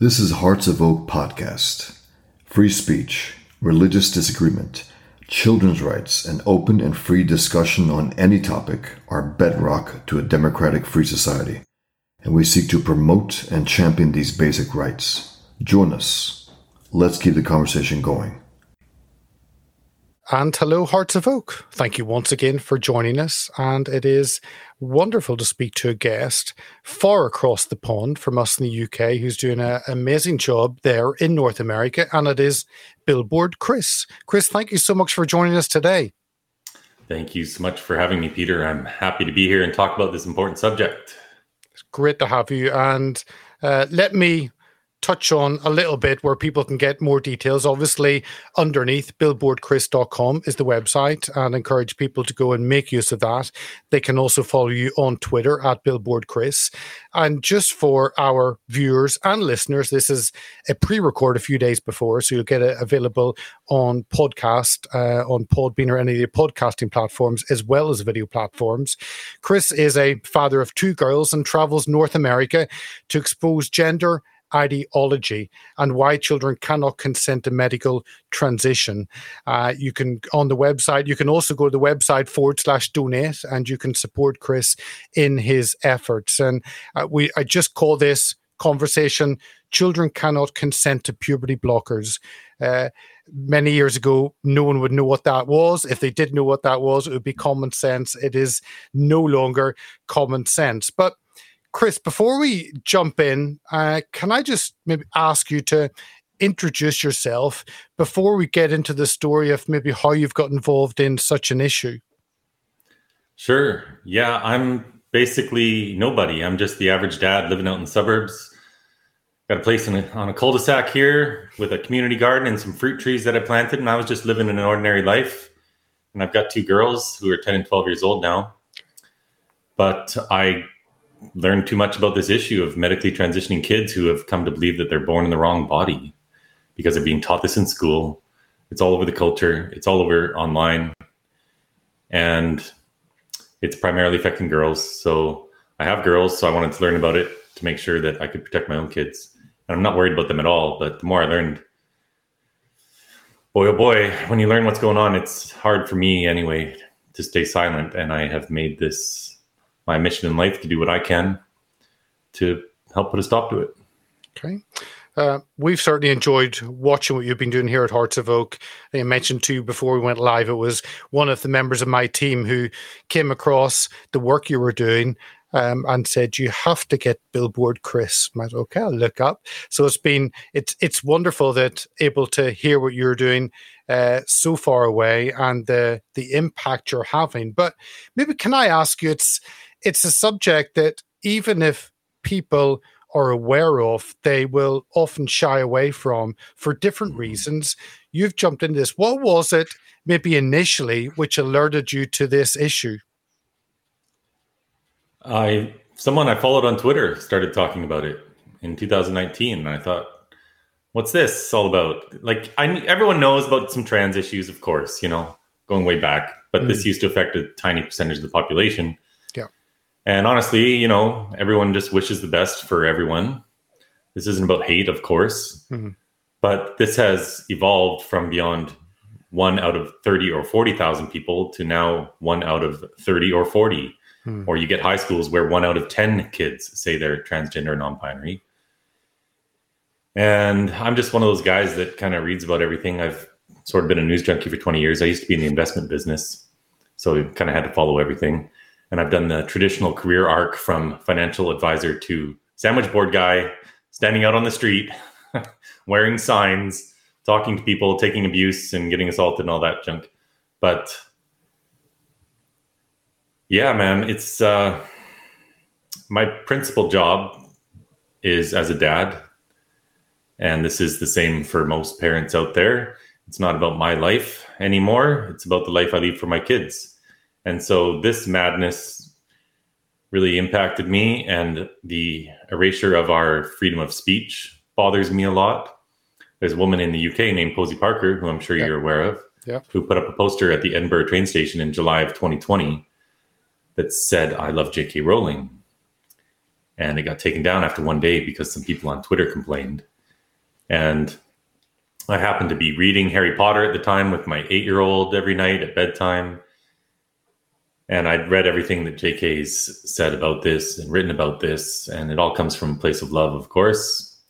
This is Hearts of Oak Podcast. Free speech, religious disagreement, children's rights, and open and free discussion on any topic are bedrock to a democratic free society, and we seek to promote and champion these basic rights. Join us. Let's keep the conversation going. And hello, Hearts of Oak. Thank you once again for joining us. And it is wonderful to speak to a guest far across the pond from us in the UK who's doing an amazing job there in North America. And it is Billboard Chris. Chris, thank you so much for joining us today. Thank you so much for having me, Peter. I'm happy to be here and talk about this important subject. It's great to have you. And uh, let me touch on a little bit where people can get more details. Obviously, underneath billboardchris.com is the website and encourage people to go and make use of that. They can also follow you on Twitter at billboardchris. And just for our viewers and listeners, this is a pre record a few days before, so you'll get it available on podcast, uh, on Podbean or any of the podcasting platforms, as well as video platforms. Chris is a father of two girls and travels North America to expose gender ideology and why children cannot consent to medical transition. Uh, you can on the website. You can also go to the website forward slash donate, and you can support Chris in his efforts. And uh, we, I just call this conversation: children cannot consent to puberty blockers. Uh, many years ago, no one would know what that was. If they did know what that was, it would be common sense. It is no longer common sense. But Chris, before we jump in, uh, can I just maybe ask you to introduce yourself before we get into the story of maybe how you've got involved in such an issue? Sure. Yeah, I'm basically nobody. I'm just the average dad living out in the suburbs. Got a place a, on a cul-de-sac here with a community garden and some fruit trees that I planted, and I was just living an ordinary life. And I've got two girls who are 10 and 12 years old now. But I learned too much about this issue of medically transitioning kids who have come to believe that they're born in the wrong body because they're being taught this in school. It's all over the culture, it's all over online. And it's primarily affecting girls. So I have girls, so I wanted to learn about it to make sure that I could protect my own kids. And I'm not worried about them at all. But the more I learned, boy, oh boy, when you learn what's going on, it's hard for me anyway to stay silent. And I have made this my mission in life to do what I can to help put a stop to it. Okay. Uh, we've certainly enjoyed watching what you've been doing here at Hearts of Oak. I mentioned to you before we went live, it was one of the members of my team who came across the work you were doing um, and said, "You have to get Billboard, Chris." I said, "Okay, I'll look up." So it's been it's it's wonderful that able to hear what you're doing uh, so far away and the the impact you're having. But maybe can I ask you? It's it's a subject that even if people are aware of, they will often shy away from for different mm-hmm. reasons. You've jumped into this. What was it, maybe initially, which alerted you to this issue? I someone I followed on Twitter started talking about it in 2019, and I thought, "What's this all about?" Like, I everyone knows about some trans issues, of course, you know, going way back, but mm. this used to affect a tiny percentage of the population. And honestly, you know, everyone just wishes the best for everyone. This isn't about hate, of course, mm-hmm. but this has evolved from beyond one out of 30 or 40,000 people to now one out of 30 or 40. Mm. Or you get high schools where one out of 10 kids say they're transgender or non binary. And I'm just one of those guys that kind of reads about everything. I've sort of been a news junkie for 20 years. I used to be in the investment business, so I kind of had to follow everything and I've done the traditional career arc from financial advisor to sandwich board guy, standing out on the street, wearing signs, talking to people, taking abuse, and getting assaulted and all that junk. But yeah, man, it's uh, my principal job is as a dad. And this is the same for most parents out there. It's not about my life anymore. It's about the life I leave for my kids and so this madness really impacted me, and the erasure of our freedom of speech bothers me a lot. There's a woman in the UK named Posie Parker, who I'm sure yeah. you're aware of, yeah. who put up a poster at the Edinburgh train station in July of 2020 that said, I love J.K. Rowling. and it got taken down after one day because some people on Twitter complained. And I happened to be reading Harry Potter at the time with my eight year old every night at bedtime. And I'd read everything that JK's said about this and written about this. And it all comes from a place of love, of course.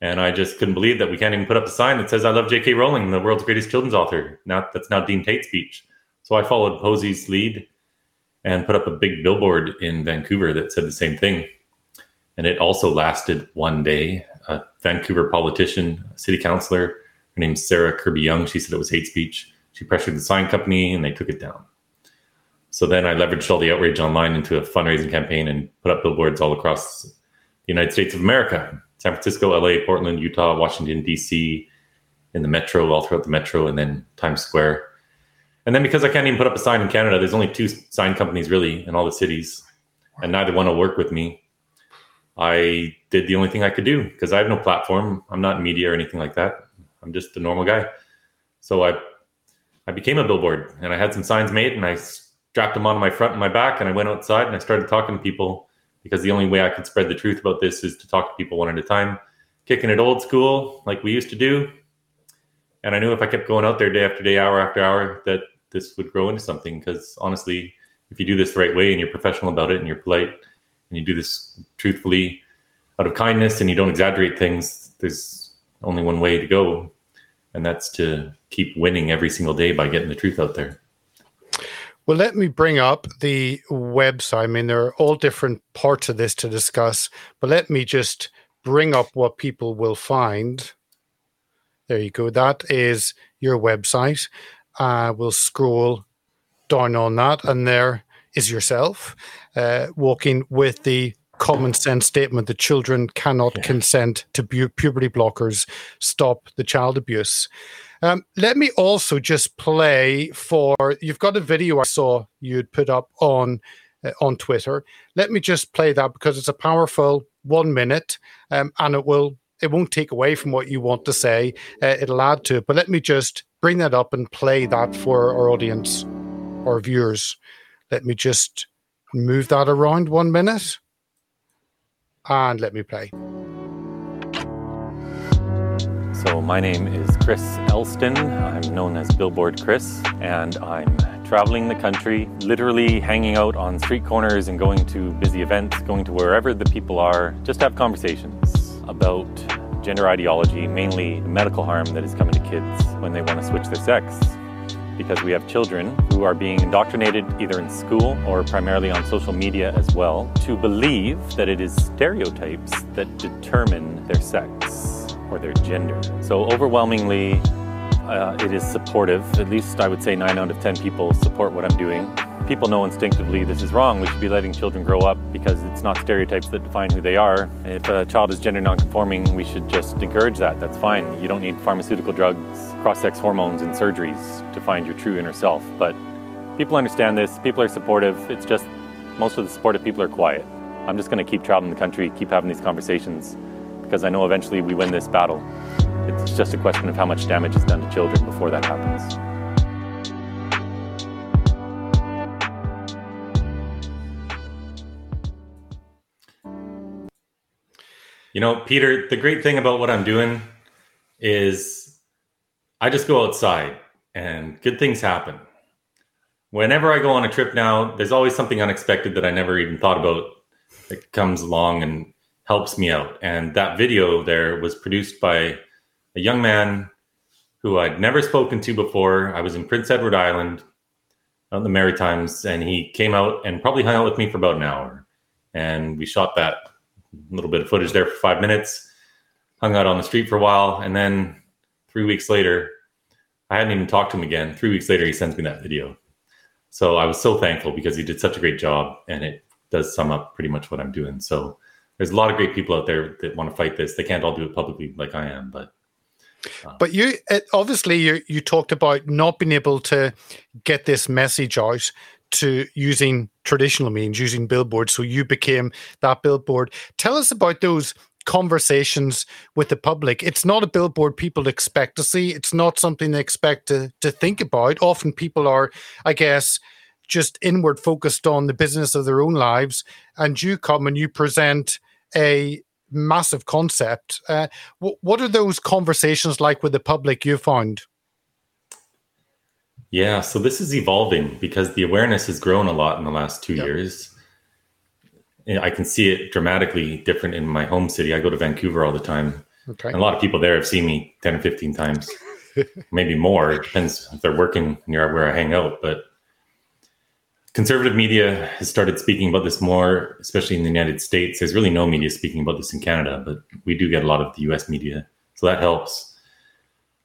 And I just couldn't believe that we can't even put up a sign that says, I love JK Rowling, the world's greatest children's author. Now that's now deemed hate speech. So I followed Posie's lead and put up a big billboard in Vancouver that said the same thing. And it also lasted one day. A Vancouver politician, city councilor, her name's Sarah Kirby-Yung, she said it was hate speech. She pressured the sign company and they took it down. So then I leveraged all the outrage online into a fundraising campaign and put up billboards all across the United States of America San Francisco, LA, Portland, Utah, Washington, DC, in the metro, all throughout the metro, and then Times Square. And then because I can't even put up a sign in Canada, there's only two sign companies really in all the cities, and neither one will work with me. I did the only thing I could do because I have no platform. I'm not in media or anything like that. I'm just a normal guy. So I I became a billboard and I had some signs made and I strapped them on my front and my back and I went outside and I started talking to people because the only way I could spread the truth about this is to talk to people one at a time, kicking it old school like we used to do. And I knew if I kept going out there day after day, hour after hour, that this would grow into something. Because honestly, if you do this the right way and you're professional about it and you're polite and you do this truthfully out of kindness and you don't exaggerate things, there's only one way to go. And that's to keep winning every single day by getting the truth out there. Well, let me bring up the website. I mean, there are all different parts of this to discuss, but let me just bring up what people will find. There you go. That is your website. Uh, we'll scroll down on that, and there is yourself uh, walking with the common sense statement that children cannot yeah. consent to pu- puberty blockers. Stop the child abuse. Um, let me also just play for you've got a video I saw you'd put up on uh, on Twitter. Let me just play that because it's a powerful one minute, um, and it will it won't take away from what you want to say. Uh, it'll add to it. But let me just bring that up and play that for our audience our viewers. Let me just move that around one minute, and let me play. So, my name is Chris Elston. I'm known as Billboard Chris, and I'm traveling the country, literally hanging out on street corners and going to busy events, going to wherever the people are, just have conversations about gender ideology, mainly medical harm that is coming to kids when they want to switch their sex. Because we have children who are being indoctrinated either in school or primarily on social media as well to believe that it is stereotypes that determine their sex or their gender. So overwhelmingly, uh, it is supportive. At least I would say nine out of 10 people support what I'm doing. People know instinctively this is wrong. We should be letting children grow up because it's not stereotypes that define who they are. If a child is gender nonconforming, we should just encourage that. That's fine. You don't need pharmaceutical drugs, cross sex hormones, and surgeries to find your true inner self. But people understand this, people are supportive. It's just most of the supportive people are quiet. I'm just going to keep traveling the country, keep having these conversations because I know eventually we win this battle. It's just a question of how much damage is done to children before that happens. You know, Peter, the great thing about what I'm doing is I just go outside and good things happen. Whenever I go on a trip now, there's always something unexpected that I never even thought about that comes along and helps me out. And that video there was produced by a young man who I'd never spoken to before. I was in Prince Edward Island on the Maritimes, and he came out and probably hung out with me for about an hour. And we shot that little bit of footage there for five minutes, hung out on the street for a while, and then three weeks later, I hadn't even talked to him again. Three weeks later, he sends me that video. So I was so thankful because he did such a great job, and it does sum up pretty much what I'm doing. So there's a lot of great people out there that want to fight this. They can't all do it publicly like I am, but. Uh, but you obviously you you talked about not being able to get this message out to using traditional means, using billboards. So you became that billboard. Tell us about those conversations with the public. It's not a billboard people expect to see. It's not something they expect to to think about. Often people are, I guess, just inward focused on the business of their own lives, and you come and you present a massive concept. Uh, w- what are those conversations like with the public you found? Yeah, so this is evolving because the awareness has grown a lot in the last two Yep. years. I can see it dramatically different in my home city. I go to Vancouver all the time. Okay. And a lot of people there have seen me 10 or 15 times, maybe more. It depends if they're working near where I hang out. But conservative media has started speaking about this more, especially in the United States. There's really no media speaking about this in Canada, but we do get a lot of the US media. So that helps.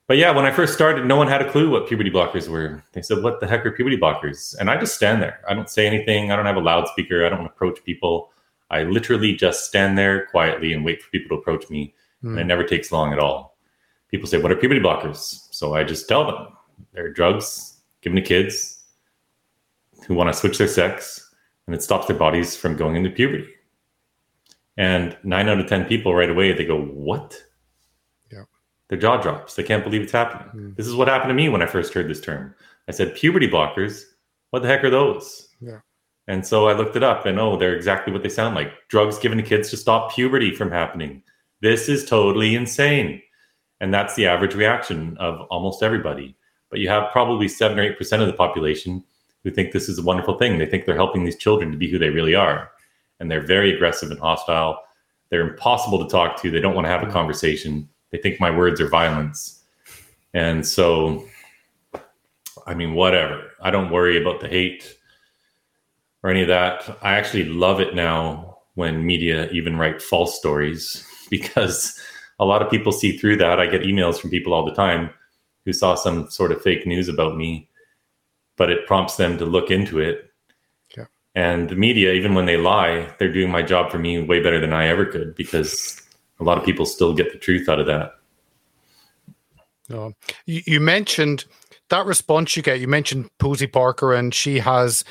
But yeah, when I first started, no one had a clue what puberty blockers were. They said, What the heck are puberty blockers? And I just stand there. I don't say anything. I don't have a loudspeaker. I don't approach people. I literally just stand there quietly and wait for people to approach me. And it hmm. never takes long at all. People say, What are puberty blockers? So I just tell them they're drugs given to kids who want to switch their sex and it stops their bodies from going into puberty. And nine out of 10 people right away, they go, What? Yeah. Their jaw drops. They can't believe it's happening. Hmm. This is what happened to me when I first heard this term. I said, Puberty blockers? What the heck are those? Yeah. And so I looked it up and oh, they're exactly what they sound like drugs given to kids to stop puberty from happening. This is totally insane. And that's the average reaction of almost everybody. But you have probably seven or 8% of the population who think this is a wonderful thing. They think they're helping these children to be who they really are. And they're very aggressive and hostile. They're impossible to talk to. They don't want to have a conversation. They think my words are violence. And so, I mean, whatever. I don't worry about the hate or any of that. I actually love it now when media even write false stories because a lot of people see through that. I get emails from people all the time who saw some sort of fake news about me, but it prompts them to look into it. Yeah. And the media, even when they lie, they're doing my job for me way better than I ever could because a lot of people still get the truth out of that. No. You, you mentioned that response you get. You mentioned Posie Parker, and she has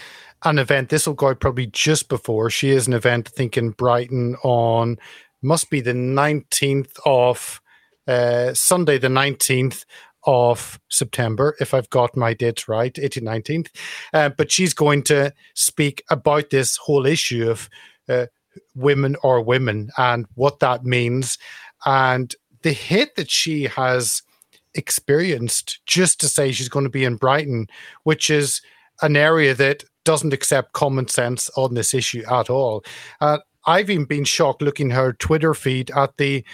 an event. This will go out probably just before. She has an event, I think, in Brighton on must be the 19th of uh, Sunday, the 19th of September, if I've got my dates right, 18th, 19th. Uh, but she's going to speak about this whole issue of uh, women or women and what that means. And the hit that she has experienced just to say she's going to be in Brighton, which is an area that doesn't accept common sense on this issue at all. Uh, I've even been shocked looking her Twitter feed at the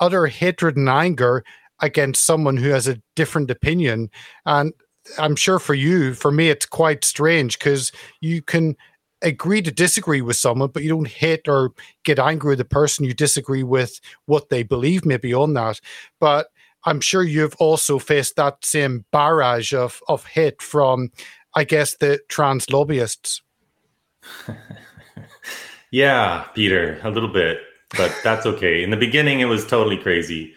utter hatred and anger against someone who has a different opinion. And I'm sure for you, for me, it's quite strange because you can agree to disagree with someone, but you don't hate or get angry with the person you disagree with what they believe, maybe on that. But I'm sure you've also faced that same barrage of, of hate from, I guess, the trans lobbyists. Yeah, Peter, a little bit, but that's okay. In the beginning, it was totally crazy.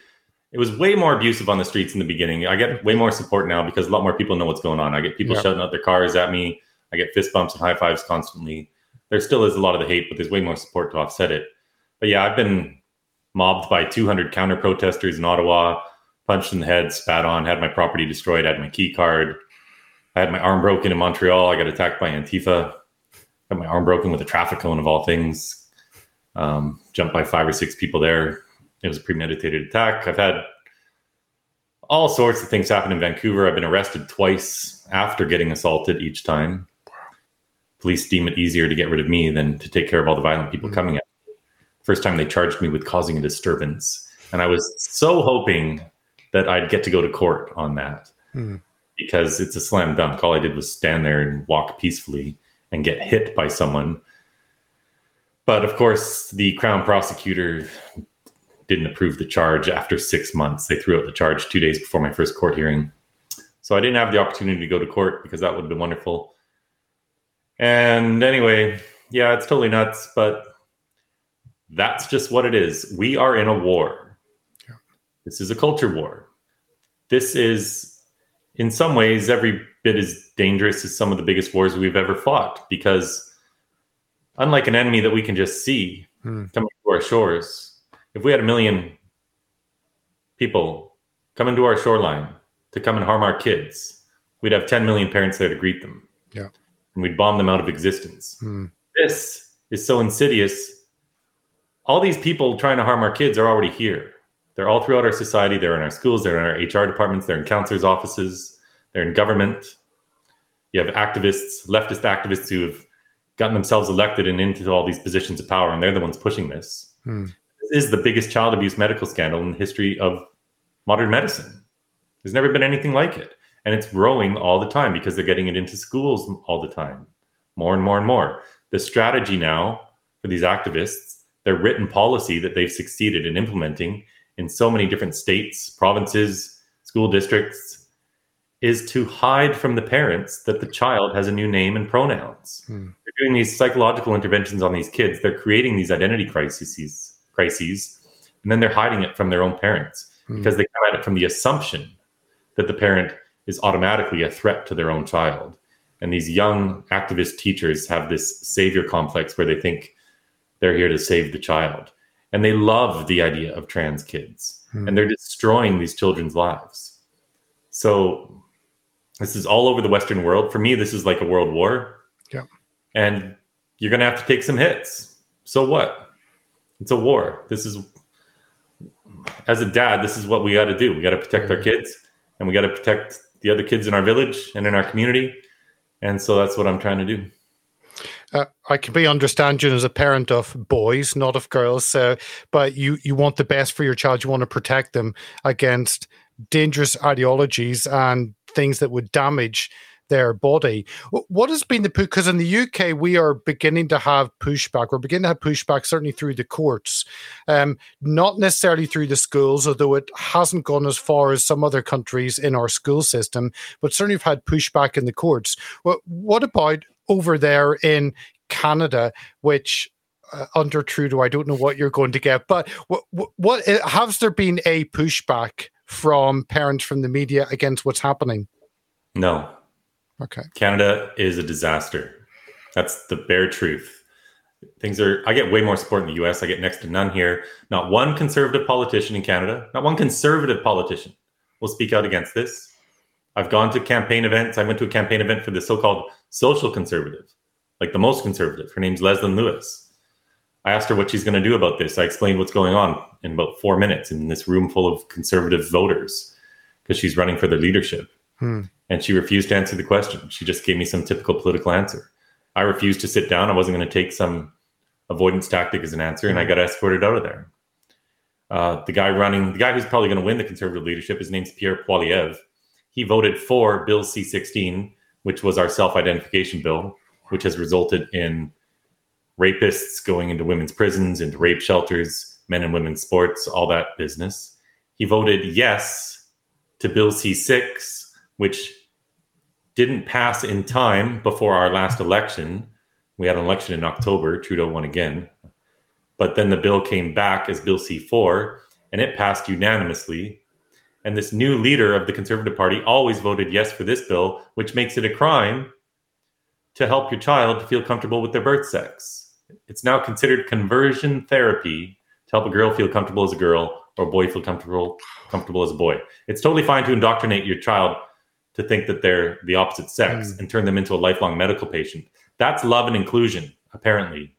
It was way more abusive on the streets in the beginning. I get way more support now because a lot more people know what's going on. I get people Yeah. shouting out their cars at me. I get fist bumps and high fives constantly. There still is a lot of the hate, but there's way more support to offset it. But yeah, I've been mobbed by 200 counter protesters in Ottawa, punched in the head, spat on, had my property destroyed, had my key card. I had my arm broken in Montreal. I got attacked by Antifa. Got my arm broken with a traffic cone of all things. Um, jumped by five or six people there. It was a premeditated attack. I've had all sorts of things happen in Vancouver. I've been arrested twice after getting assaulted each time. Police deem it easier to get rid of me than to take care of all the violent people coming at me. First time they charged me with causing a disturbance. And I was so hoping that I'd get to go to court on that Hmm. because it's a slam dunk. All I did was stand there and walk peacefully and get hit by someone. But of course, the Crown prosecutor didn't approve the charge after six months. They threw out the charge two days before my first court hearing. So I didn't have the opportunity to go to court because that would have been wonderful. And anyway, yeah, it's totally nuts, but that's just what it is. We are in a war. This is a culture war. This is, in some ways, every bit as dangerous as some of the biggest wars we've ever fought because, unlike an enemy that we can just see Hmm. coming to our shores, if we had a million people coming to our shoreline to come and harm our kids, we'd have 10 million parents there to greet them. Yeah. And we'd bomb them out of existence. Hmm. This is so insidious. all these people trying to harm our kids are already here. They're all throughout our society. They're in our schools. They're in our HR departments. They're in counselors' offices. They're in government. You have activists, leftist activists who have gotten themselves elected and into all these positions of power, and they're the ones pushing this. Hmm. This is the biggest child abuse medical scandal in the history of modern medicine. There's never been anything like it. And it's growing all the time because they're getting it into schools all the time, more and more and more. The strategy now for these activists, their written policy that they've succeeded in implementing in so many different states, provinces, school districts, is to hide from the parents that the child has a new name and pronouns. Hmm. They're doing these psychological interventions on these kids. They're creating these identity crises, crises, and then they're hiding it from their own parents hmm. because they come at it from the assumption that the parent is automatically a threat to their own child. And these young activist teachers have this savior complex where they think they're here to save the child. And they love the idea of trans kids hmm. and they're destroying these children's lives. So this is all over the Western world. For me, this is like a world war. Yeah. And you're going to have to take some hits. So what? It's a war. This is, as a dad, this is what we got to do. We got to protect our kids and we got to protect the other kids in our village and in our community. And so that's what I'm trying to do. Uh, I can be understand you as a parent of boys, not of girls. So, but you you want the best for your child. You want to protect them against dangerous ideologies and things that would damage their body. What has been the because in the UK we are beginning to have pushback. We're beginning to have pushback certainly through the courts, um, not necessarily through the schools, although it hasn't gone as far as some other countries in our school system. But certainly we've had pushback in the courts. What what about over there in Canada, which uh, under Trudeau, I don't know what you're going to get, but what, what, what has there been a pushback from parents from the media against what's happening? No. Okay. Canada is a disaster. That's the bare truth. Things are, I get way more support in the US. I get next to none here. Not one conservative politician in Canada, not one conservative politician will speak out against this. I've gone to campaign events. I went to a campaign event for the so called social conservative, like the most conservative. Her name's Leslyn Lewis. I asked her what she's going to do about this. I explained what's going on in about four minutes in this room full of conservative voters because she's running for their leadership. Hmm. And she refused to answer the question. She just gave me some typical political answer. I refused to sit down. I wasn't going to take some avoidance tactic as an answer, and I got escorted out of there. Uh, the guy running, the guy who's probably going to win the conservative leadership, his name's Pierre Poilievre. He voted for Bill C 16, which was our self identification bill, which has resulted in rapists going into women's prisons, into rape shelters, men and women's sports, all that business. He voted yes to Bill C 6, which didn't pass in time before our last election. We had an election in October, Trudeau won again. But then the bill came back as Bill C 4, and it passed unanimously. And this new leader of the Conservative Party always voted yes for this bill, which makes it a crime to help your child feel comfortable with their birth sex. It's now considered conversion therapy to help a girl feel comfortable as a girl or a boy feel comfortable comfortable as a boy. It's totally fine to indoctrinate your child to think that they're the opposite sex mm. and turn them into a lifelong medical patient. That's love and inclusion, apparently.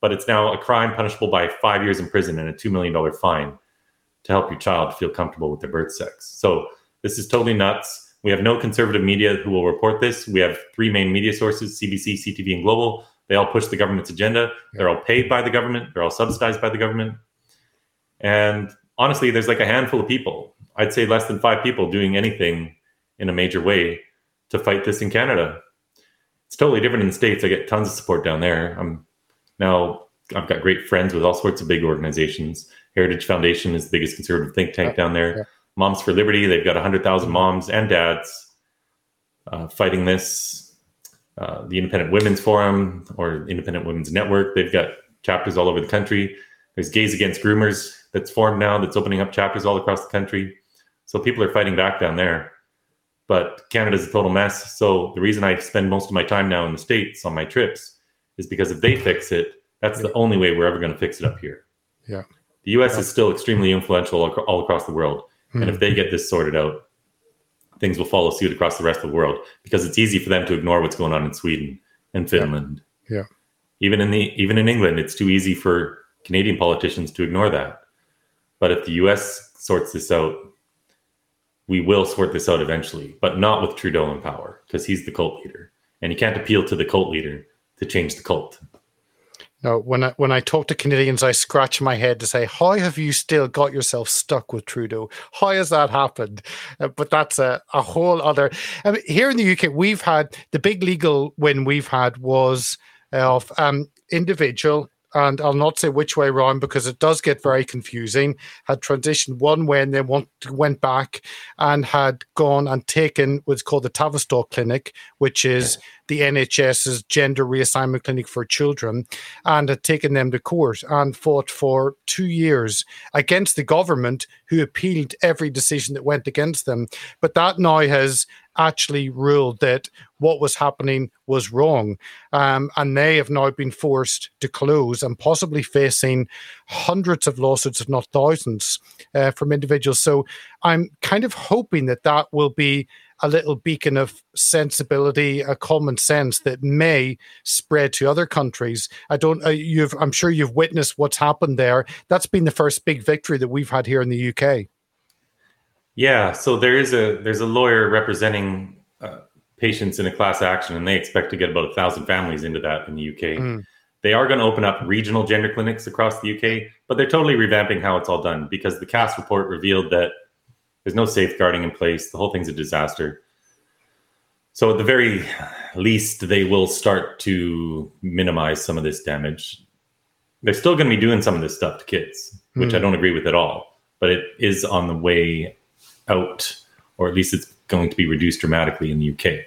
But it's now a crime punishable by five years in prison and a $2 million fine to help your child feel comfortable with their birth sex. So this is totally nuts. We have no conservative media who will report this. We have three main media sources CBC, CTV, and Global. They all push the government's agenda. They're all paid by the government. They're all subsidized by the government. And honestly, there's like a handful of people. I'd say less than five people doing anything in a major way to fight this in Canada. It's totally different in the States. I get tons of support down there. I'm now I've got great friends with all sorts of big organizations. Heritage Foundation is the biggest conservative think tank down there. Yeah. Moms for Liberty, they've got 100,000 moms and dads uh, fighting this uh, the Independent Women's Forum or Independent Women's Network. They've got chapters all over the country. There's Gays Against Groomers that's formed now that's opening up chapters all across the country. So people are fighting back down there. But Canada's a total mess. So the reason I spend most of my time now in the States on my trips is because if they fix it, that's the only way we're ever going to fix it up here. Yeah. The US yeah. is still extremely influential all across the world. Mm-hmm. And if they get this sorted out, things will follow suit across the rest of the world because it's easy for them to ignore what's going on in Sweden and Finland. Yeah. yeah. Even in the even in England, it's too easy for Canadian politicians to ignore that. But if the US sorts this out, we will sort this out eventually, but not with Trudeau in power because he's the cult leader. And he can't appeal to the cult leader to change the cult. No, when I when I talk to Canadians, I scratch my head to say, "How have you still got yourself stuck with Trudeau? How has that happened?" Uh, but that's a, a whole other. I mean, here in the UK, we've had the big legal win we've had was of um, individual and I'll not say which way around because it does get very confusing, had transitioned one way and then went, went back and had gone and taken what's called the Tavistock Clinic, which is the NHS's gender reassignment clinic for children, and had taken them to court and fought for two years against the government, who appealed every decision that went against them. But that now has actually ruled that what was happening was wrong. Um, and they have now been forced to close and possibly facing hundreds of lawsuits, if not thousands, uh, from individuals. So I'm kind of hoping that that will be a little beacon of sensibility, a common sense that may spread to other countries. I don't. Uh, you've. I'm sure you've witnessed what's happened there. That's been the first big victory that we've had here in the UK. Yeah. So there is a there's a lawyer representing uh, patients in a class action, and they expect to get about a thousand families into that in the UK. Mm. They are going to open up regional gender clinics across the UK, but they're totally revamping how it's all done because the Cass report revealed that there's no safeguarding in place. The whole thing's a disaster. So at the very least, they will start to minimize some of this damage. They're still going to be doing some of this stuff to kids, which mm. I don't agree with at all. But it is on the way out, or at least it's going to be reduced dramatically in the UK.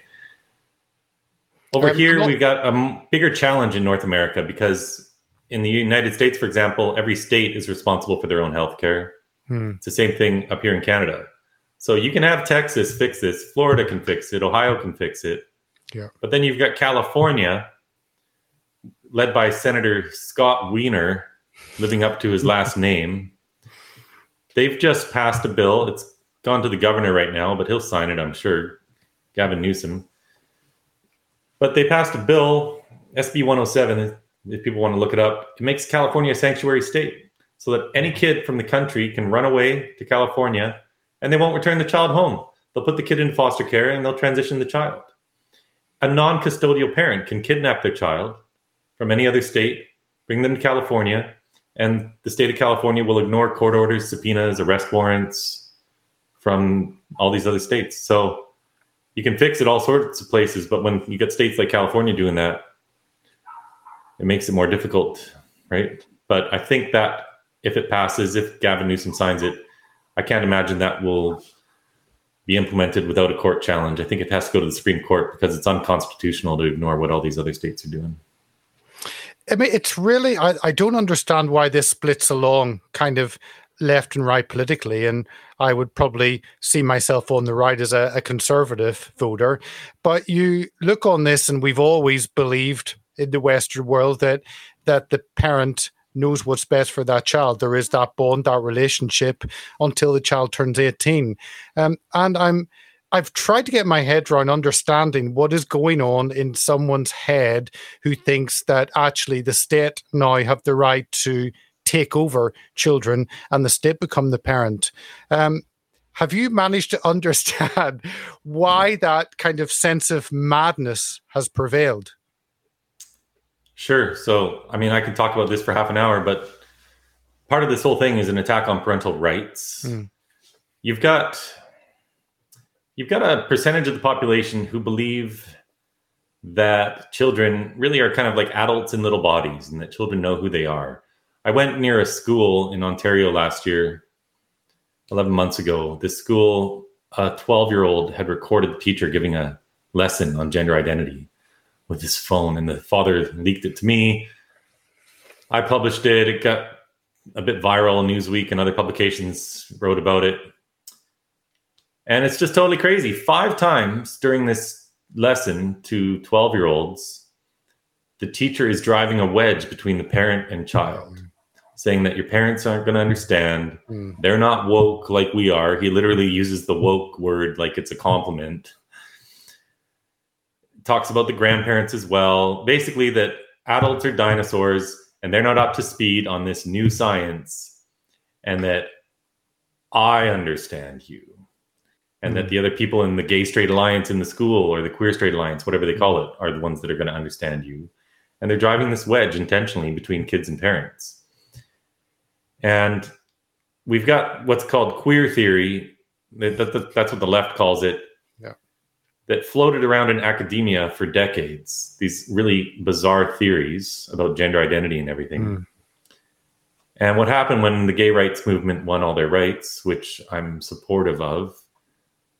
Over um, here, we've got a bigger challenge in North America because in the United States, for example, every state is responsible for their own healthcare. Hmm. It's the same thing up here in Canada. So you can have Texas fix this, Florida can fix it, Ohio can fix it. Yeah. But then you've got California, led by Senator Scott Wiener, living up to his last name. They've just passed a bill. It's gone to the governor right now, but he'll sign it, I'm sure. Gavin Newsom. But they passed a bill, SB 107, if people want to look it up. It makes California a sanctuary state so that any kid from the country can run away to California and they won't return the child home. They'll put the kid in foster care and they'll transition the child. A non custodial parent can kidnap their child from any other state, bring them to California, and the state of California will ignore court orders, subpoenas, arrest warrants from all these other states. So you can fix it all sorts of places, but when you get states like California doing that, it makes it more difficult, right? But I think that if it passes, if Gavin Newsom signs it, I can't imagine that will be implemented without a court challenge. I think it has to go to the Supreme Court because it's unconstitutional to ignore what all these other states are doing. I mean, it's really, I, I don't understand why this splits along kind of left and right politically. And I would probably see myself on the right as a, a conservative voter. But you look on this, and we've always believed in the Western world that that the parent knows what's best for that child. There is that bond, that relationship until the child turns 18. Um, and I'm I've tried to get my head around understanding what is going on in someone's head who thinks that actually the state now have the right to take over children and the state become the parent. Um, have you managed to understand why that kind of sense of madness has prevailed? Sure. So, I mean, I could talk about this for half an hour, but part of this whole thing is an attack on parental rights. Mm. You've got you've got a percentage of the population who believe that children really are kind of like adults in little bodies and that children know who they are. I went near a school in Ontario last year, 11 months ago. This school, a 12 year old had recorded the teacher giving a lesson on gender identity with his phone, and the father leaked it to me. I published it. It got a bit viral. Newsweek and other publications wrote about it. And it's just totally crazy. Five times during this lesson to 12 year olds, the teacher is driving a wedge between the parent and child, saying that your parents aren't going to understand. Mm. They're not woke like we are. He literally uses the woke word like it's a compliment talks about the grandparents as well. Basically, that adults are dinosaurs and they're not up to speed on this new science and that I understand you and that Mm. the other people in the gay straight alliance in the school or the queer straight alliance, whatever they call it, are the ones that are going to understand you. And they're driving this wedge intentionally between kids and parents. And we've got what's called queer theory. That, that- that- that's what the left calls it. Yeah. That floated around in academia for decades. These really bizarre theories about gender identity and everything. Mm. And what happened when the gay rights movement won all their rights, which I'm supportive of,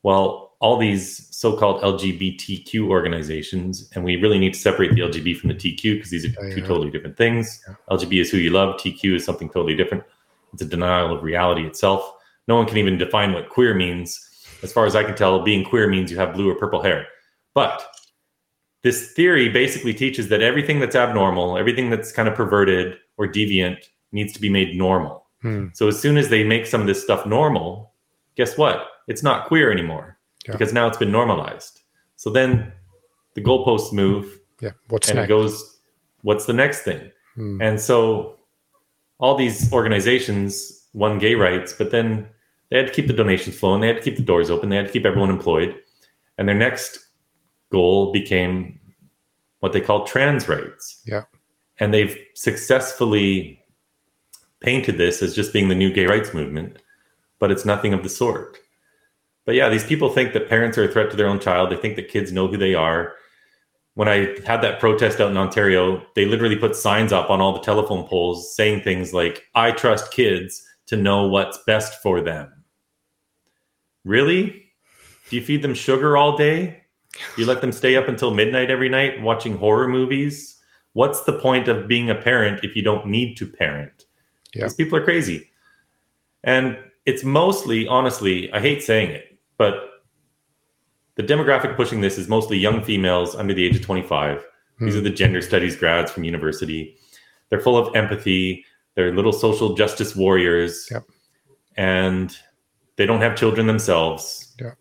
well, all these so called LGBTQ organizations, and we really need to separate the LGB from the TQ because these are Yeah, two totally different things. Yeah. LGB is who you love, TQ is something totally different. It's a denial of reality itself. No one can even define what queer means. As far as I can tell, being queer means you have blue or purple hair. But this theory basically teaches that everything that's abnormal, everything that's kind of perverted or deviant needs to be made normal. Hmm. So as soon as they make some of this stuff normal, guess what? It's not queer anymore Yeah. because now it's been normalized. So then the goalposts move Yeah. What's and next? it goes, what's the next thing? Hmm. And so all these organizations won gay rights, but then they had to keep the donations flowing, they had to keep the doors open, they had to keep everyone employed. And their next goal became what they call trans rights. Yeah. And they've successfully painted this as just being the new gay rights movement, but it's nothing of the sort. But yeah, these people think that parents are a threat to their own child. They think that kids know who they are. When I had that protest out in Ontario, they literally put signs up on all the telephone poles saying things like, I trust kids to know what's best for them. Really? Do you feed them sugar all day? Do you let them stay up until midnight every night watching horror movies? What's the point of being a parent if you don't need to parent? Yeah. These people are crazy. And it's mostly, honestly, I hate saying it, but the demographic pushing this is mostly young females under the age of 25. These Hmm. are the gender studies grads from university. They're full of empathy. They're little social justice warriors. Yep. And they don't have children themselves. Yep.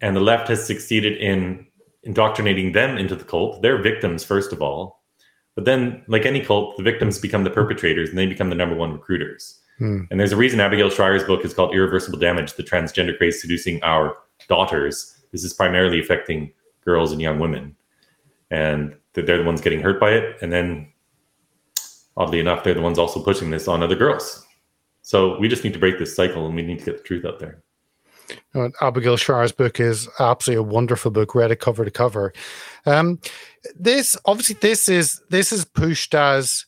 And the left has succeeded in indoctrinating them into the cult. They're victims, first of all. But then, like any cult, the victims become the perpetrators and they become the number one recruiters. Hmm. And there's a reason Abigail Shrier's book is called Irreversible Damage The Transgender Craze Seducing Our Daughters. This is primarily affecting girls and young women. And that they're the ones getting hurt by it. And then, oddly enough, they're the ones also pushing this on other girls. So we just need to break this cycle and we need to get the truth out there. Know, Abigail Shrier's book is absolutely a wonderful book. Read it cover to cover. Um, this obviously this is this is pushed as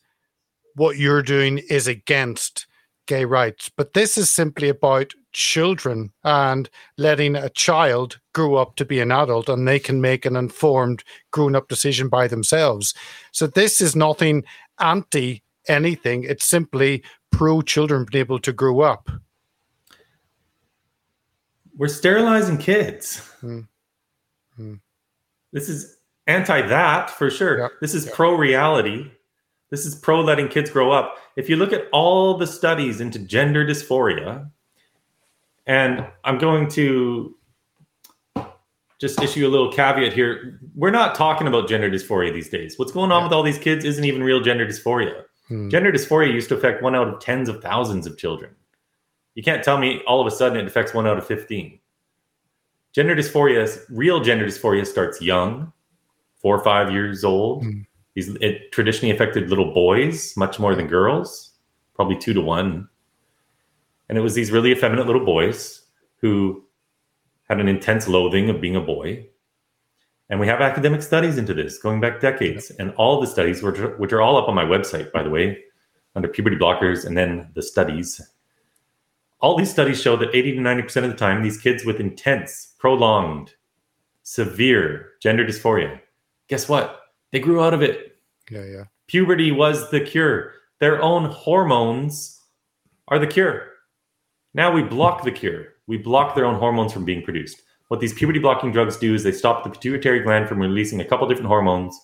what you're doing is against gay rights, but this is simply about children and letting a child grow up to be an adult and they can make an informed grown up decision by themselves. So this is nothing anti anything. It's simply pro children being able to grow up. We're sterilizing kids. Hmm. Hmm. This is anti that for sure. Yeah, This is yeah. pro reality. This is pro letting kids grow up. If you look at all the studies into gender dysphoria, and I'm going to just issue a little caveat here. We're not talking about gender dysphoria these days. What's going on Yeah. with all these kids isn't even real gender dysphoria. Hmm. Gender dysphoria used to affect one out of tens of thousands of children. You can't tell me all of a sudden it affects one out of 15. Gender dysphoria, real gender dysphoria starts young, four or five years old. Mm. These, it traditionally affected little boys much more than girls, probably two to one. And it was these really effeminate little boys who had an intense loathing of being a boy. And we have academic studies into this going back decades. And all the studies, which are, which are all up on my website, by the way, under puberty blockers and then the studies. All these studies show that 80 to 90% of the time, these kids with intense, prolonged, severe gender dysphoria, guess what? They grew out of it. Yeah, yeah. Puberty was the cure. Their own hormones are the cure. Now we block the cure. We block their own hormones from being produced. What these puberty blocking drugs do is they stop the pituitary gland from releasing a couple different hormones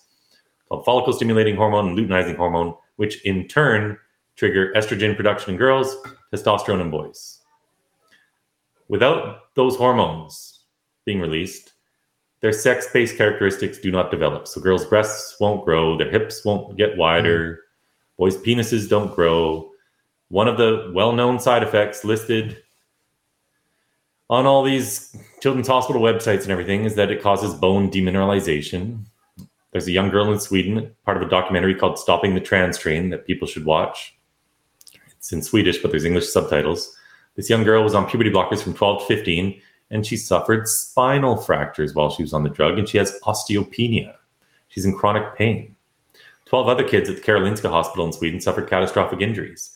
called follicle stimulating hormone and luteinizing hormone, which in turn trigger estrogen production in girls, testosterone in boys. Without those hormones being released, their sex based characteristics do not develop. So girls' breasts won't grow, their hips won't get wider, mm. Boys' penises don't grow. One of the well known side effects listed on all these children's hospital websites and everything is that it causes bone demineralization. There's a young girl in Sweden, part of a documentary called Stopping the Trans Train that people should watch. It's in Swedish, but there's English subtitles. This young girl was on puberty blockers from 12 to 15, and she suffered spinal fractures while she was on the drug, and she has osteopenia. She's in chronic pain. 12 other kids at the Karolinska Hospital in Sweden suffered catastrophic injuries.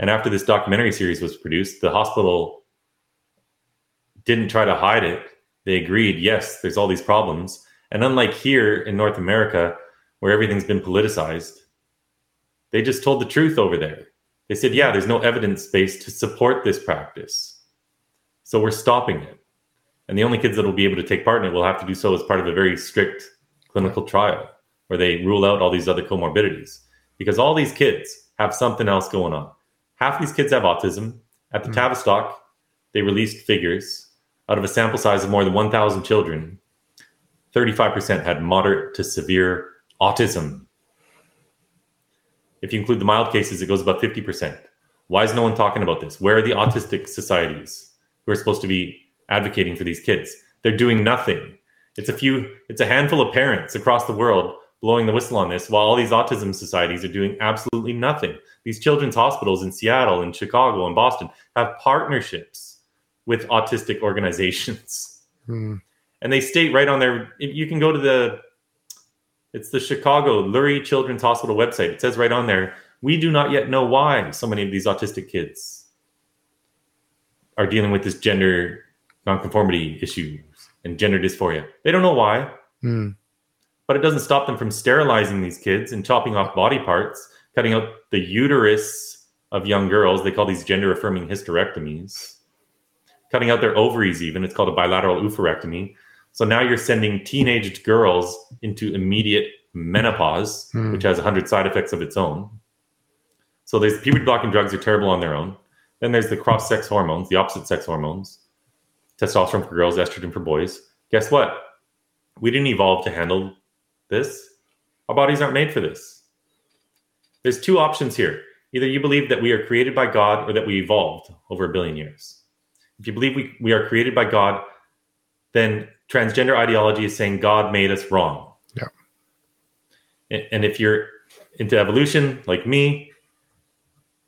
And after this documentary series was produced, the hospital didn't try to hide it. They agreed, yes, there's all these problems. And unlike here in North America, where everything's been politicized, they just told the truth over there. They said, yeah, there's no evidence base to support this practice. So we're stopping it. And the only kids that will be able to take part in it will have to do so as part of a very strict clinical trial where they rule out all these other comorbidities. Because all these kids have something else going on. Half these kids have autism. At the mm. Tavistock, they released figures out of a sample size of more than 1,000 children. 35% had moderate to severe autism. If you include the mild cases, it goes about 50%. Why is no one talking about this? Where are the autistic societies who are supposed to be advocating for these kids? They're doing nothing. It's a few, it's a handful of parents across the world blowing the whistle on this while all these autism societies are doing absolutely nothing. These children's hospitals in Seattle and Chicago and Boston have partnerships with autistic organizations. Hmm. And they state right on there, you can go to the it's the Chicago Lurie Children's Hospital website. It says right on there, we do not yet know why so many of these autistic kids are dealing with this gender nonconformity issues and gender dysphoria. They don't know why. Mm. But it doesn't stop them from sterilizing these kids and chopping off body parts, cutting out the uterus of young girls. They call these gender affirming hysterectomies. Cutting out their ovaries, even. It's called a bilateral oophorectomy. So now you're sending teenage girls into immediate menopause, mm. which has 100 side effects of its own. So there's puberty blocking drugs are terrible on their own. Then there's the cross sex hormones, the opposite sex hormones, testosterone for girls, estrogen for boys. Guess what? We didn't evolve to handle this. Our bodies aren't made for this. There's two options here. Either you believe that we are created by God or that we evolved over a billion years. If you believe we, we are created by God, then transgender ideology is saying God made us wrong. Yeah. And if you're into evolution, like me,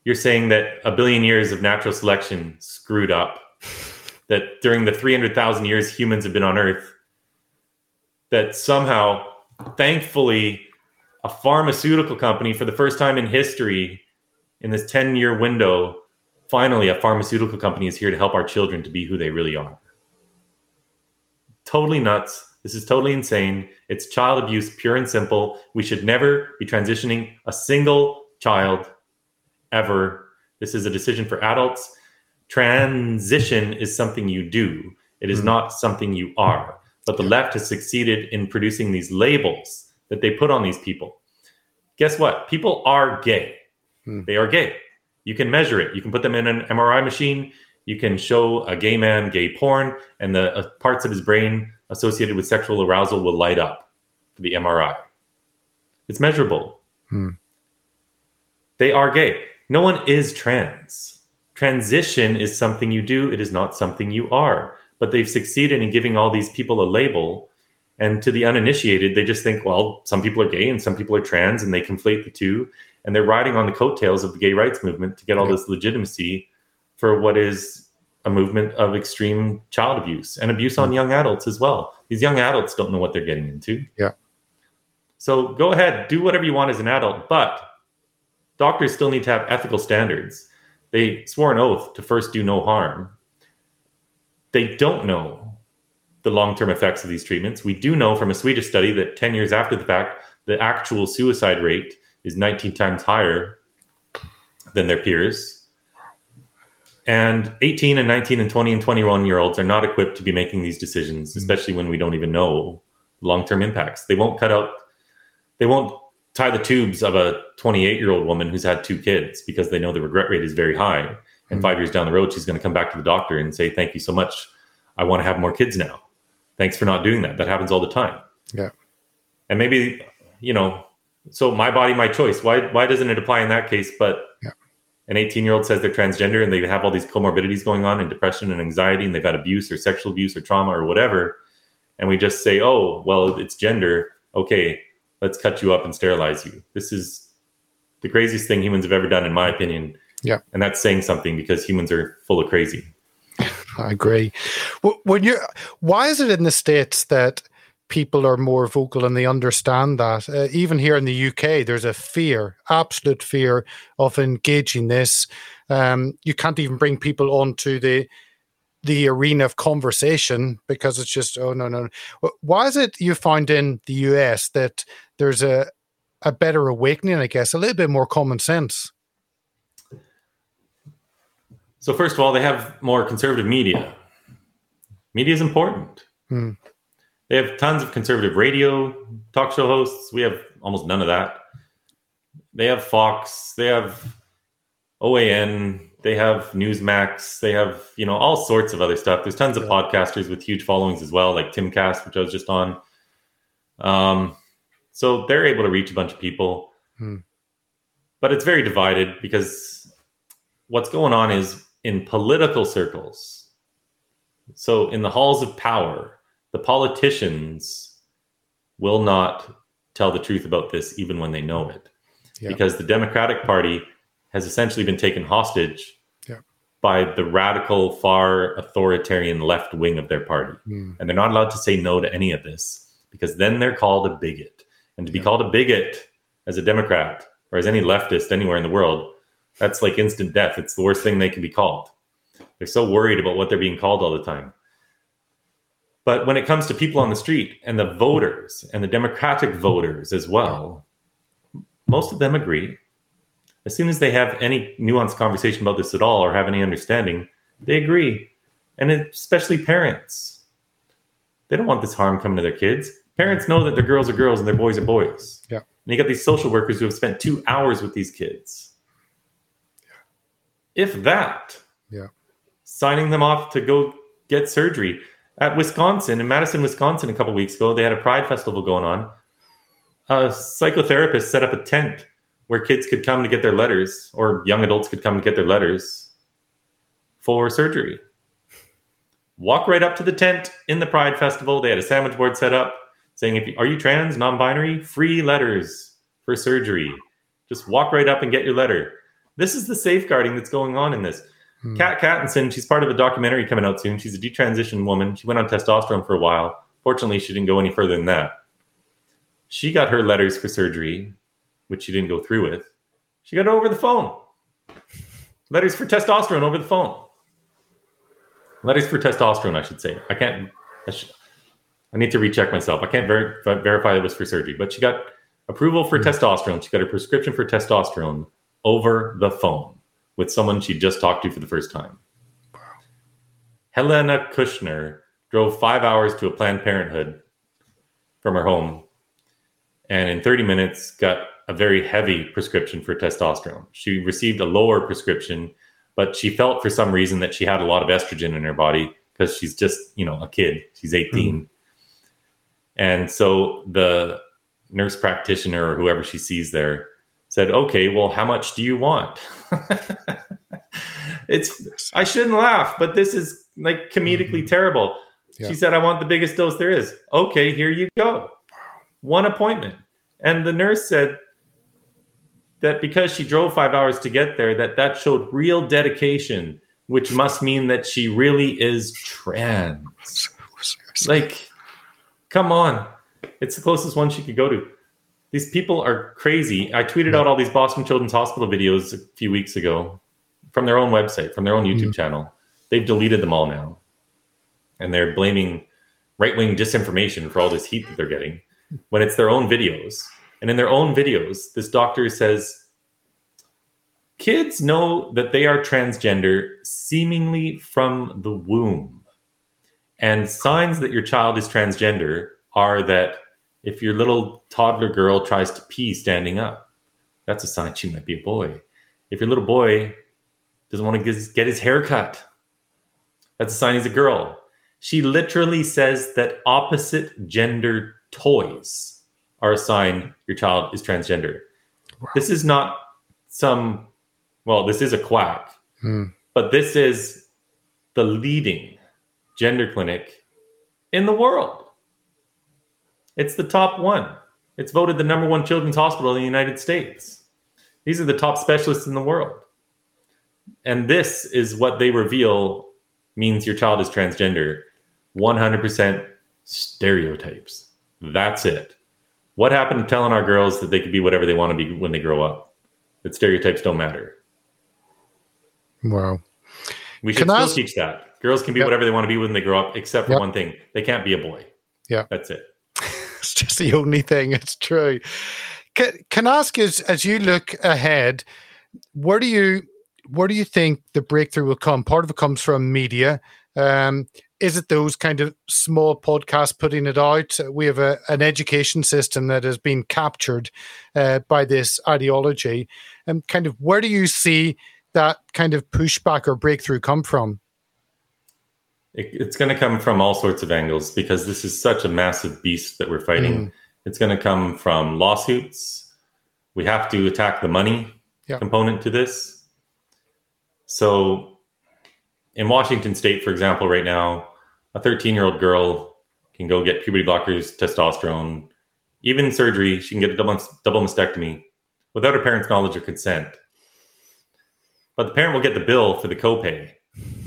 you're saying that a billion years of natural selection screwed up. that during the 300,000 years humans have been on Earth, that somehow, thankfully, a pharmaceutical company, for the first time in history, in this 10 year window, finally, a pharmaceutical company is here to help our children to be who they really are totally nuts. This is totally insane. It's child abuse, pure and simple. We should never be transitioning a single child ever. This is a decision for adults. Transition is something you do, it is mm-hmm. not something you are. But the left has succeeded in producing these labels that they put on these people. Guess what? People are gay. Mm. They are gay. You can measure it. You can put them in an MRI machine you can show a gay man gay porn, and the uh, parts of his brain associated with sexual arousal will light up for the MRI. It's measurable. Hmm. They are gay. No one is trans. Transition is something you do, it is not something you are. But they've succeeded in giving all these people a label. And to the uninitiated, they just think, well, some people are gay and some people are trans, and they conflate the two. And they're riding on the coattails of the gay rights movement to get all this legitimacy for what is a movement of extreme child abuse and abuse on hmm. young adults as well. These young adults don't know what they're getting into. Yeah. So go ahead, do whatever you want as an adult, but doctors still need to have ethical standards. They swore an oath to first do no harm. They don't know the long term effects of these treatments. We do know from a Swedish study that 10 years after the fact, the actual suicide rate is 19 times higher than their peers and 18 and 19 and 20 and 21 year olds are not equipped to be making these decisions, mm-hmm. especially when we don't even know long term impacts. They won't cut out, they won't tie the tubes of a 28 year old woman who's had two kids because they know the regret rate is very high. And mm-hmm. five years down the road, she's going to come back to the doctor and say, Thank you so much. I want to have more kids now. Thanks for not doing that. That happens all the time. Yeah. And maybe, you know, so my body, my choice. Why why doesn't it apply in that case? But Yeah. an 18 year old says they're transgender and they have all these comorbidities going on and depression and anxiety and they've had abuse or sexual abuse or trauma or whatever, and we just say, oh well, it's gender. Okay, let's cut you up and sterilize you. This is the craziest thing humans have ever done, in my opinion. Yeah. and that's saying something because humans are full of crazy. I agree. When you, why is it in the states that people are more vocal and they understand that? Uh, even here in the UK, there's a fear, absolute fear of engaging this. Um, you can't even bring people onto the the arena of conversation because it's just oh no no. Why is it you find in the US that there's a a better awakening? I guess a little bit more common sense. So first of all, they have more conservative media. Media is important. Hmm. They have tons of conservative radio talk show hosts. We have almost none of that. They have Fox. They have OAN. They have Newsmax. They have you know all sorts of other stuff. There's tons of Yeah. podcasters with huge followings as well, like Timcast, which I was just on. Um, so they're able to reach a bunch of people, Hmm. but it's very divided because what's going on is in political circles. So in the halls of power, the politicians will not tell the truth about this even when they know it. Yeah. Because the Democratic Party has essentially been taken hostage Yeah. by the radical, far authoritarian left wing of their party. Hmm. And they're not allowed to say no to any of this because then they're called a bigot. And to be Yeah. called a bigot as a Democrat or as any leftist anywhere in the world, that's like instant death. It's the worst thing they can be called. They're so worried about what they're being called all the time. But when it comes to people on the street and the voters and the Democratic voters as well, most of them agree. As soon as they have any nuanced conversation about this at all or have any understanding, they agree. And especially parents. They don't want this harm coming to their kids. Parents know that their girls are girls and their boys are boys. Yeah. And you got these social workers who have spent two hours with these kids. If that, Yeah. signing them off to go get surgery at Wisconsin, in Madison, Wisconsin, a couple weeks ago, they had a Pride Festival going on. A psychotherapist set up a tent where kids could come to get their letters, or young adults could come to get their letters for surgery. Walk right up to the tent in the Pride Festival. They had a sandwich board set up saying, "If you, are you trans, non-binary, free letters for surgery. Just walk right up and get your letter." This is the safeguarding that's going on in this. Hmm. Kat Kattinson, she's part of a documentary coming out soon. She's a detransitioned woman. She went on testosterone for a while. Fortunately, she didn't go any further than that. She got her letters for surgery, which she didn't go through with. She got it over the phone. Letters for testosterone over the phone. Letters for testosterone, I should say. I can't. I, should, I need to recheck myself. I can't ver- verify it was for surgery, but she got approval for hmm. testosterone. She got a prescription for testosterone over the phone with someone she just talked to for the first time. Helena Kerschner drove five hours to a Planned Parenthood from her home and in 30 minutes got a very heavy prescription for testosterone. She received a lower prescription, but she felt for some reason that she had a lot of estrogen in her body because she's just, you know, a kid. She's 18. And so the nurse practitioner or whoever she sees there said, "Okay, well, how much do you want?" it's I shouldn't laugh, but this is like comedically Mhm. terrible. Yeah. She said, "I want the biggest dose there is." Okay, here you go. One appointment. And the nurse said that because she drove 5 hours to get there that that showed real dedication, which must mean that she really is trans. Like come on. It's the closest one she could go to. These people are crazy. I tweeted out all these Boston Children's Hospital videos a few weeks ago from their own website, from their own YouTube Mhm. channel. They've deleted them all now. And they're blaming right wing disinformation for all this heat that they're getting when it's their own videos. And in their own videos, this doctor says kids know that they are transgender seemingly from the womb. And signs that your child is transgender are that if your little toddler girl tries to pee standing up, that's a sign she might be a boy. If your little boy doesn't want to get his, hair cut, that's a sign he's a girl. She literally says that opposite gender toys are a sign your child is transgender. This is not some, well, this is a quack, Hmm. but this is the leading gender clinic in the world. It's the top one. It's voted the number one children's hospital in the United States. These are the top specialists in the world. And this is what they reveal means your child is transgender 100% stereotypes. That's it. What happened to telling our girls that they could be whatever they want to be when they grow up? That stereotypes don't matter. Wow. We should Can still ask- teach that. Girls can be Yep. whatever they want to be when they grow up, except for Yep. one thing they can't be a boy. Yeah. That's it. It's just the only thing. It's true. Can, can I ask as as you look ahead, where do you where do you think the breakthrough will come? Part of it comes from media. Um, is it those kind of small podcasts putting it out? We have a, an education system that has been captured uh, by this ideology. And kind of where do you see that kind of pushback or breakthrough come from? It, it's going to come from all sorts of angles because this is such a massive beast that we're fighting. Mm. It's going to come from lawsuits. We have to attack the money Yeah. component to this. So, in Washington State, for example, right now, a 13 year old girl can go get puberty blockers, testosterone, even surgery. She can get a double, double mastectomy without her parents' knowledge or consent. But the parent will get the bill for the copay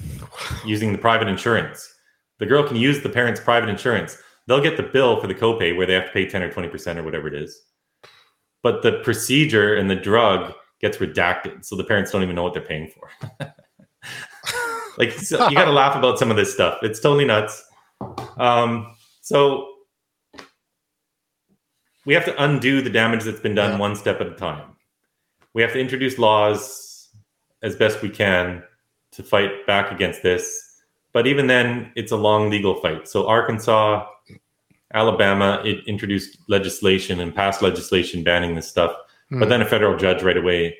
using the private insurance. The girl can use the parent's private insurance. They'll get the bill for the copay where they have to pay 10 or 20% or whatever it is. But the procedure and the drug gets redacted. So the parents don't even know what they're paying for. like, so you got to laugh about some of this stuff. It's totally nuts. Um, so we have to undo the damage that's been done Yeah. one step at a time. We have to introduce laws as best we can to fight back against this. But even then, it's a long legal fight. So Arkansas, Alabama, it introduced legislation and passed legislation banning this stuff. But Hmm. then a federal judge right away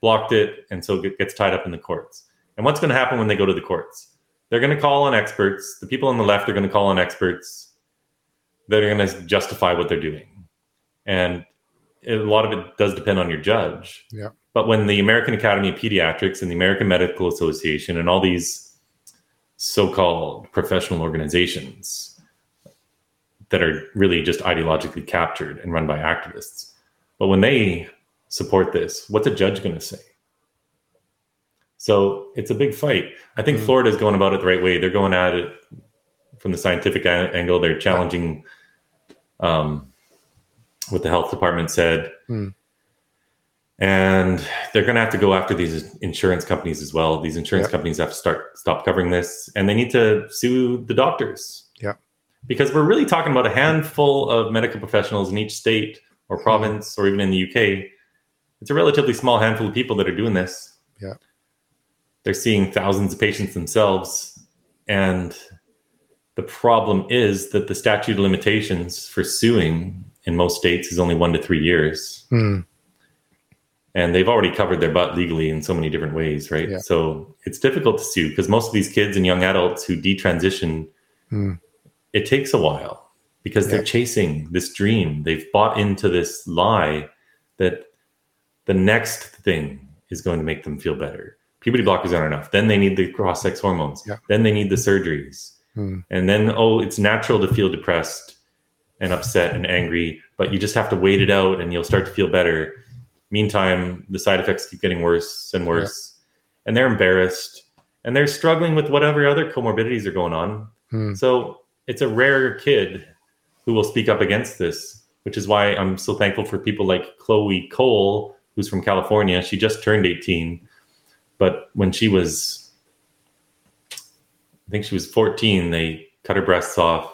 blocked it, and so it gets tied up in the courts. And what's going to happen when they go to the courts? They're going to call on experts. The people on the left are going to call on experts that are going to justify what they're doing. And a lot of it does depend on your judge. Yeah. But when the American Academy of Pediatrics and the American Medical Association and all these so-called professional organizations that are really just ideologically captured and run by activists, but when they support this, what's a judge going to say? So it's a big fight. I think Mm. Florida's going about it the right way. They're going at it from the scientific angle. They're challenging um, what the health department said. Mm. And they're going to have to go after these insurance companies as well. These insurance Yeah. companies have to start stop covering this, and they need to sue the doctors. Yeah. because we're really talking about a handful of medical professionals in each state or province, or even in the UK. It's a relatively small handful of people that are doing this. Yeah. They're seeing thousands of patients themselves, and the problem is that the statute of limitations for suing in most states is only one to three years Hmm. and they've already covered their butt legally in so many different ways, right? Yeah. So it's difficult to sue because most of these kids and young adults who detransition, Hmm. it takes a while because they're chasing this dream. They've bought into this lie that the next thing is going to make them feel better. Puberty blockers aren't enough. Then they need the cross sex hormones. Yeah. Then they need the surgeries. Hmm. And then, oh, it's natural to feel depressed and upset and angry, but you just have to wait it out and you'll start to feel better. Meantime, the side effects keep getting worse and worse. And they're embarrassed and they're struggling with whatever other comorbidities are going on. Hmm. So it's a rare kid who will speak up against this, which is why I'm so thankful for people like Chloe Cole, who's from California. She just turned 18, but when she was, I think she was 14, they cut her breasts off.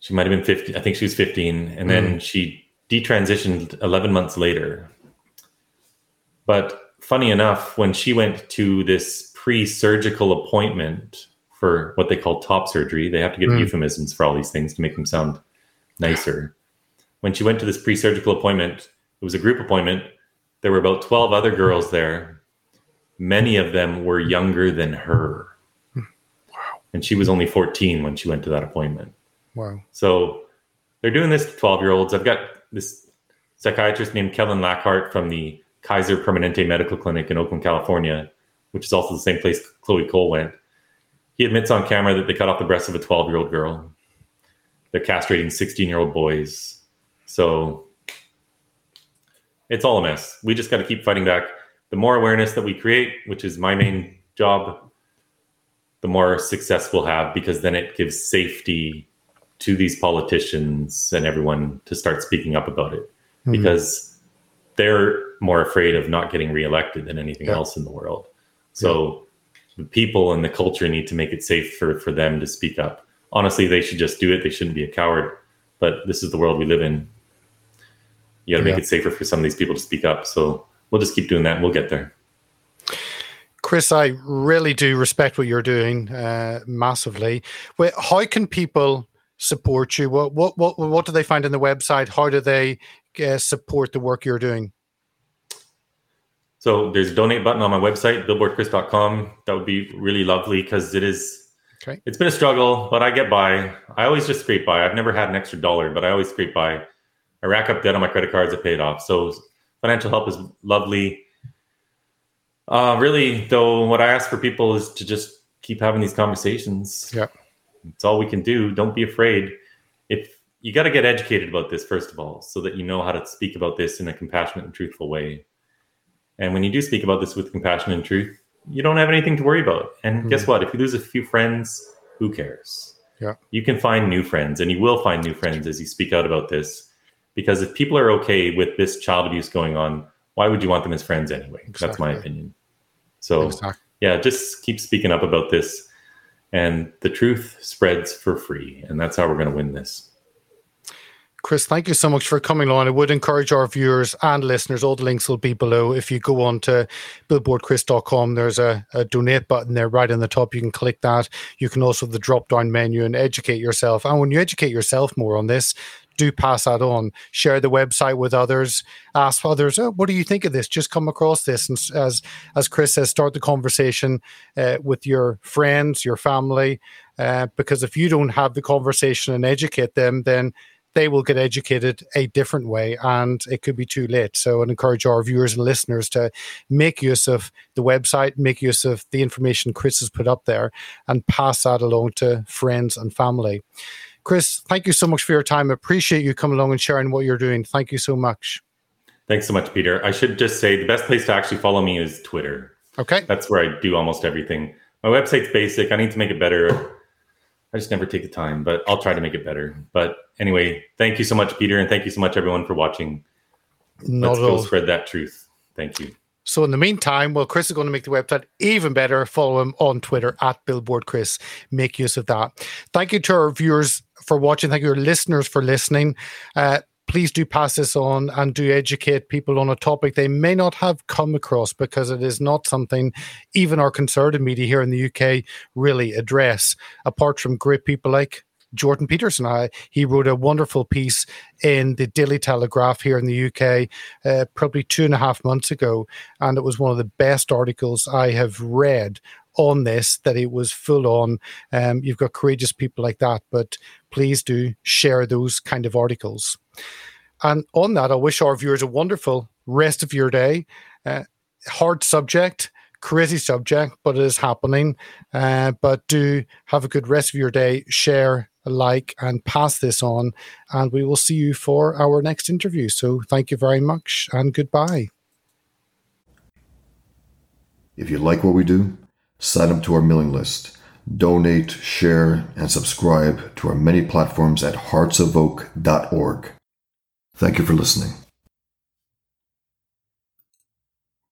She might have been 15. I think she was 15. And then she detransitioned 11 months later. But funny enough, when she went to this pre surgical appointment for what they call top surgery, they have to give Mm. euphemisms for all these things to make them sound nicer. When she went to this pre surgical appointment, it was a group appointment. There were about 12 other girls there. Many of them were younger than her. And she was only 14 when she went to that appointment. Wow. So they're doing this to 12 year olds. I've got this psychiatrist named Kevin Lackhart from the Kaiser Permanente Medical Clinic in Oakland, California, which is also the same place Chloe Cole went. He admits on camera that they cut off the breast of a 12 year old girl. They're castrating 16 year old boys. So it's all a mess. We just got to keep fighting back. The more awareness that we create, which is my main job, the more success we'll have because then it gives safety to these politicians and everyone to start speaking up about it mm-hmm. because they're more afraid of not getting reelected than anything yeah. else in the world. So yeah. the people and the culture need to make it safe for, for them to speak up. Honestly, they should just do it. They shouldn't be a coward. But this is the world we live in. You got to yeah. make it safer for some of these people to speak up. So we'll just keep doing that and we'll get there. Chris, I really do respect what you're doing uh, massively. Wait, how can people support you? What what what what do they find in the website? How do they uh, support the work you're doing? So there's a donate button on my website, billboardchris.com. That would be really lovely because it is. Okay. It's been a struggle, but I get by. I always just scrape by. I've never had an extra dollar, but I always scrape by. I rack up debt on my credit cards. I pay it off. So financial help is lovely. Uh, really, though, what I ask for people is to just keep having these conversations. Yeah. It's all we can do. Don't be afraid. If you got to get educated about this, first of all, so that you know how to speak about this in a compassionate and truthful way. And when you do speak about this with compassion and truth, you don't have anything to worry about. And mm-hmm. guess what? If you lose a few friends, who cares? Yeah. You can find new friends and you will find new friends as you speak out about this. Because if people are okay with this child abuse going on, why would you want them as friends anyway? Exactly. That's my opinion. So, exactly. yeah, just keep speaking up about this and the truth spreads for free. And that's how we're going to win this. Chris, thank you so much for coming on. I would encourage our viewers and listeners, all the links will be below. If you go on to billboardchris.com, there's a, a donate button there right in the top. You can click that. You can also the drop down menu and educate yourself. And when you educate yourself more on this, do pass that on. Share the website with others. Ask others, oh, what do you think of this? Just come across this, and as as Chris says, start the conversation uh, with your friends, your family, uh, because if you don't have the conversation and educate them, then they will get educated a different way and it could be too late. So I'd encourage our viewers and listeners to make use of the website, make use of the information Chris has put up there and pass that along to friends and family. Chris, thank you so much for your time. Appreciate you coming along and sharing what you're doing. Thank you so much. Thanks so much, Peter. I should just say the best place to actually follow me is Twitter. Okay. That's where I do almost everything. My website's basic. I need to make it better. I just never take the time, but I'll try to make it better. But anyway, thank you so much, Peter, and thank you so much, everyone, for watching. Not Let's go spread that truth. Thank you. So in the meantime, well, Chris is going to make the website even better. Follow him on Twitter at Billboard Chris. Make use of that. Thank you to our viewers for watching. Thank you, our listeners, for listening. Uh, please do pass this on and do educate people on a topic they may not have come across because it is not something even our conservative media here in the UK really address, apart from great people like Jordan Peterson. I, he wrote a wonderful piece in the Daily Telegraph here in the UK uh, probably two and a half months ago. And it was one of the best articles I have read on this, that it was full on. Um, you've got courageous people like that, but please do share those kind of articles. And on that, I wish our viewers a wonderful rest of your day. Uh, hard subject, crazy subject, but it is happening. Uh, but do have a good rest of your day. Share, like, and pass this on. And we will see you for our next interview. So thank you very much and goodbye. If you like what we do, sign up to our mailing list, donate, share, and subscribe to our many platforms at heartsofoak.org. Thank you for listening.